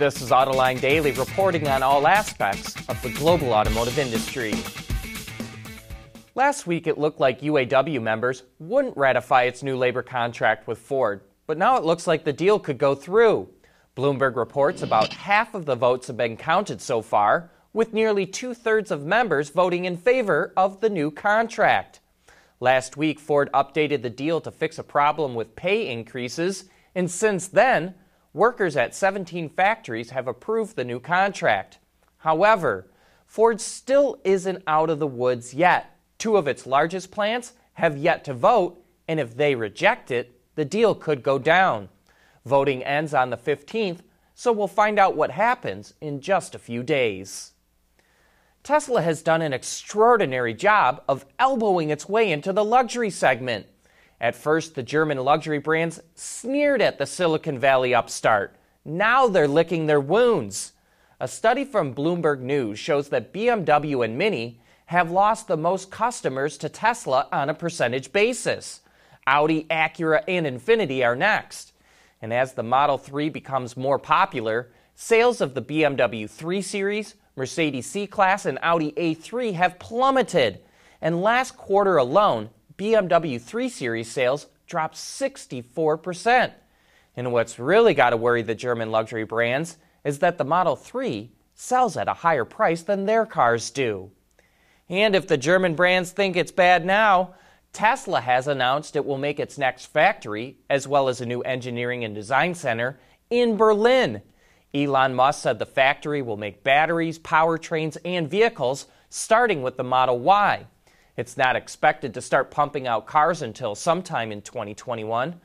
This is Autoline Daily reporting on all aspects of the global automotive industry. Last week, it looked like UAW members wouldn't ratify its new labor contract with Ford, but now it looks like the deal could go through. Bloomberg reports about half of the votes have been counted so far, with nearly two thirds of members voting in favor of the new contract. Last week, Ford updated the deal to fix a problem with pay increases, and since then, workers at 17 factories have approved the new contract. However, Ford still isn't out of the woods yet. Two of its largest plants have yet to vote, and if they reject it, the deal could go down. Voting ends on the 15th, so we'll find out what happens in just a few days. Tesla has done an extraordinary job of elbowing its way into the luxury segment. At first, the German luxury brands sneered at the Silicon Valley upstart. Now they're licking their wounds. A study from Bloomberg News shows that BMW and Mini have lost the most customers to Tesla on a percentage basis. Audi, Acura, and Infiniti are next. And as the Model 3 becomes more popular, sales of the BMW 3 Series, Mercedes C Class, and Audi A3 have plummeted. And last quarter alone, BMW 3 Series sales dropped 64%. And what's really got to worry the German luxury brands is that the Model 3 sells at a higher price than their cars do. And if the German brands think it's bad now, Tesla has announced it will make its next factory, as well as a new engineering and design center, in Berlin. Elon Musk said the factory will make batteries, powertrains, and vehicles, starting with the Model Y. It's not expected to start pumping out cars until sometime in 2021,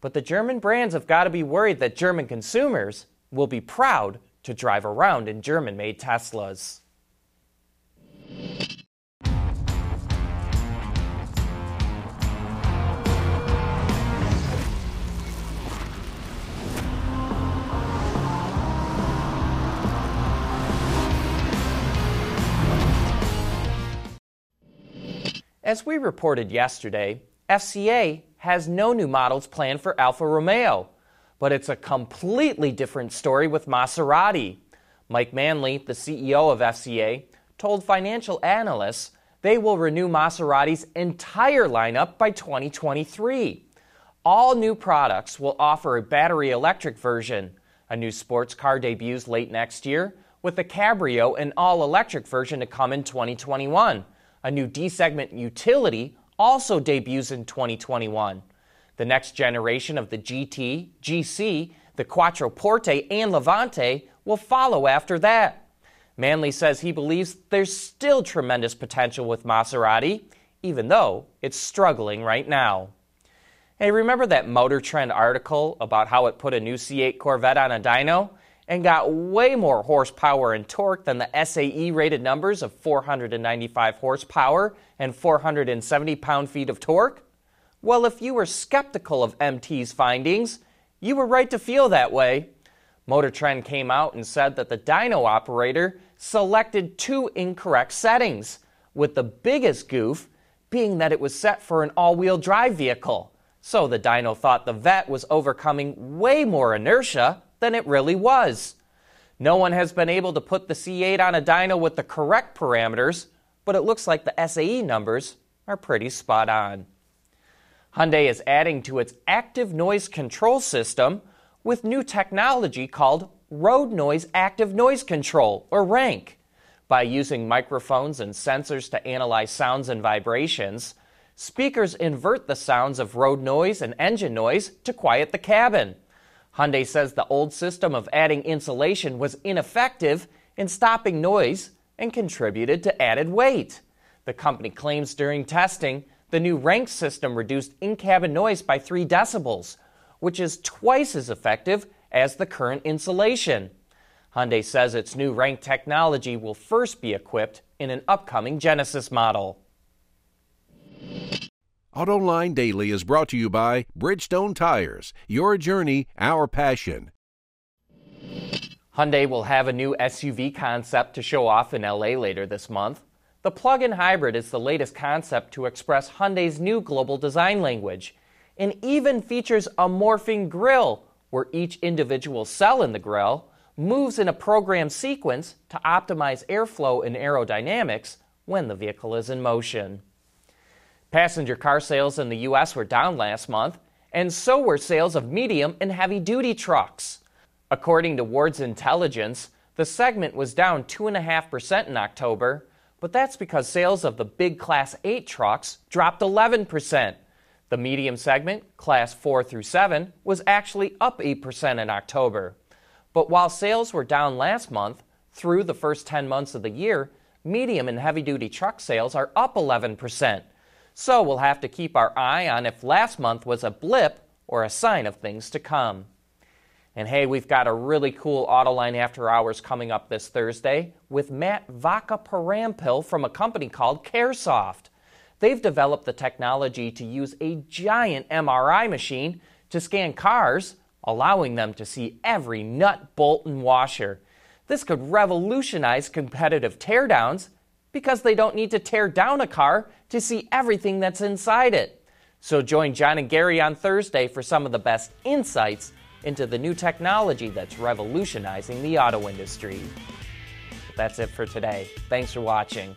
but the German brands have got to be worried that German consumers will be proud to drive around in German made Teslas. As we reported yesterday, FCA has no new models planned for Alfa Romeo, but it's a completely different story with Maserati. Mike Manley, the CEO of FCA, told financial analysts they will renew Maserati's entire lineup by 2023. All new products will offer a battery electric version. A new sports car debuts late next year, with a Cabrio and all electric version to come in 2021 a new D segment utility, also debuts in 2021. The next generation of the GT, GC, the Quattroporte, and Levante will follow after that. Manley says he believes there's still tremendous potential with Maserati, even though it's struggling right now. Hey, remember that Motor Trend article about how it put a new C8 Corvette on a dyno? And got way more horsepower and torque than the SAE rated numbers of 495 horsepower and 470 pound feet of torque? Well, if you were skeptical of MT's findings, you were right to feel that way. Motor Trend came out and said that the dyno operator selected two incorrect settings, with the biggest goof being that it was set for an all wheel drive vehicle. So the dyno thought the Vette was overcoming way more inertia than it really was. No one has been able to put the C8 on a dyno with the correct parameters, but it looks like the SAE numbers are pretty spot on. Hyundai is adding to its active noise control system with new technology called Road Noise Active Noise Control, or RANC. By using microphones and sensors to analyze sounds and vibrations, speakers invert the sounds of road noise and engine noise to quiet the cabin. Hyundai says the old system of adding insulation was ineffective in stopping noise and contributed to added weight. The company claims during testing, the new RANC system reduced in cabin noise by 3 decibels, which is twice as effective as the current insulation. Hyundai says its new RANC technology will first be equipped in an upcoming Genesis model. AutoLine Daily is brought to you by Bridgestone Tires. Your journey, our passion. Hyundai will have a new SUV concept to show off in LA later this month. The plug in hybrid is the latest concept to express Hyundai's new global design language and even features a morphing grille where each individual cell in the grille moves in a programmed sequence to optimize airflow and aerodynamics when the vehicle is in motion. Passenger car sales in the U.S. were down last month, and so were sales of medium and heavy duty trucks. According to Ward's Intelligence, the segment was down 2.5% in October, but that's because sales of the big Class 8 trucks dropped 11%. The medium segment, Class 4 through 7, was actually up 8% in October. But while sales were down last month, through the first 10 months of the year, medium and heavy duty truck sales are up 11%. So we'll have to keep our eye on if last month was a blip or a sign of things to come. And hey, we've got a really cool Autoline After Hours coming up this Thursday with Matt Vaca from a company called Caresoft. They've developed the technology to use a giant MRI machine to scan cars, allowing them to see every nut, bolt, and washer. This could revolutionize competitive teardowns because they don't need to tear down a car to see everything that's inside it. So join John and Gary on Thursday for some of the best insights into the new technology that's revolutionizing the auto industry. That's it for today. Thanks for watching.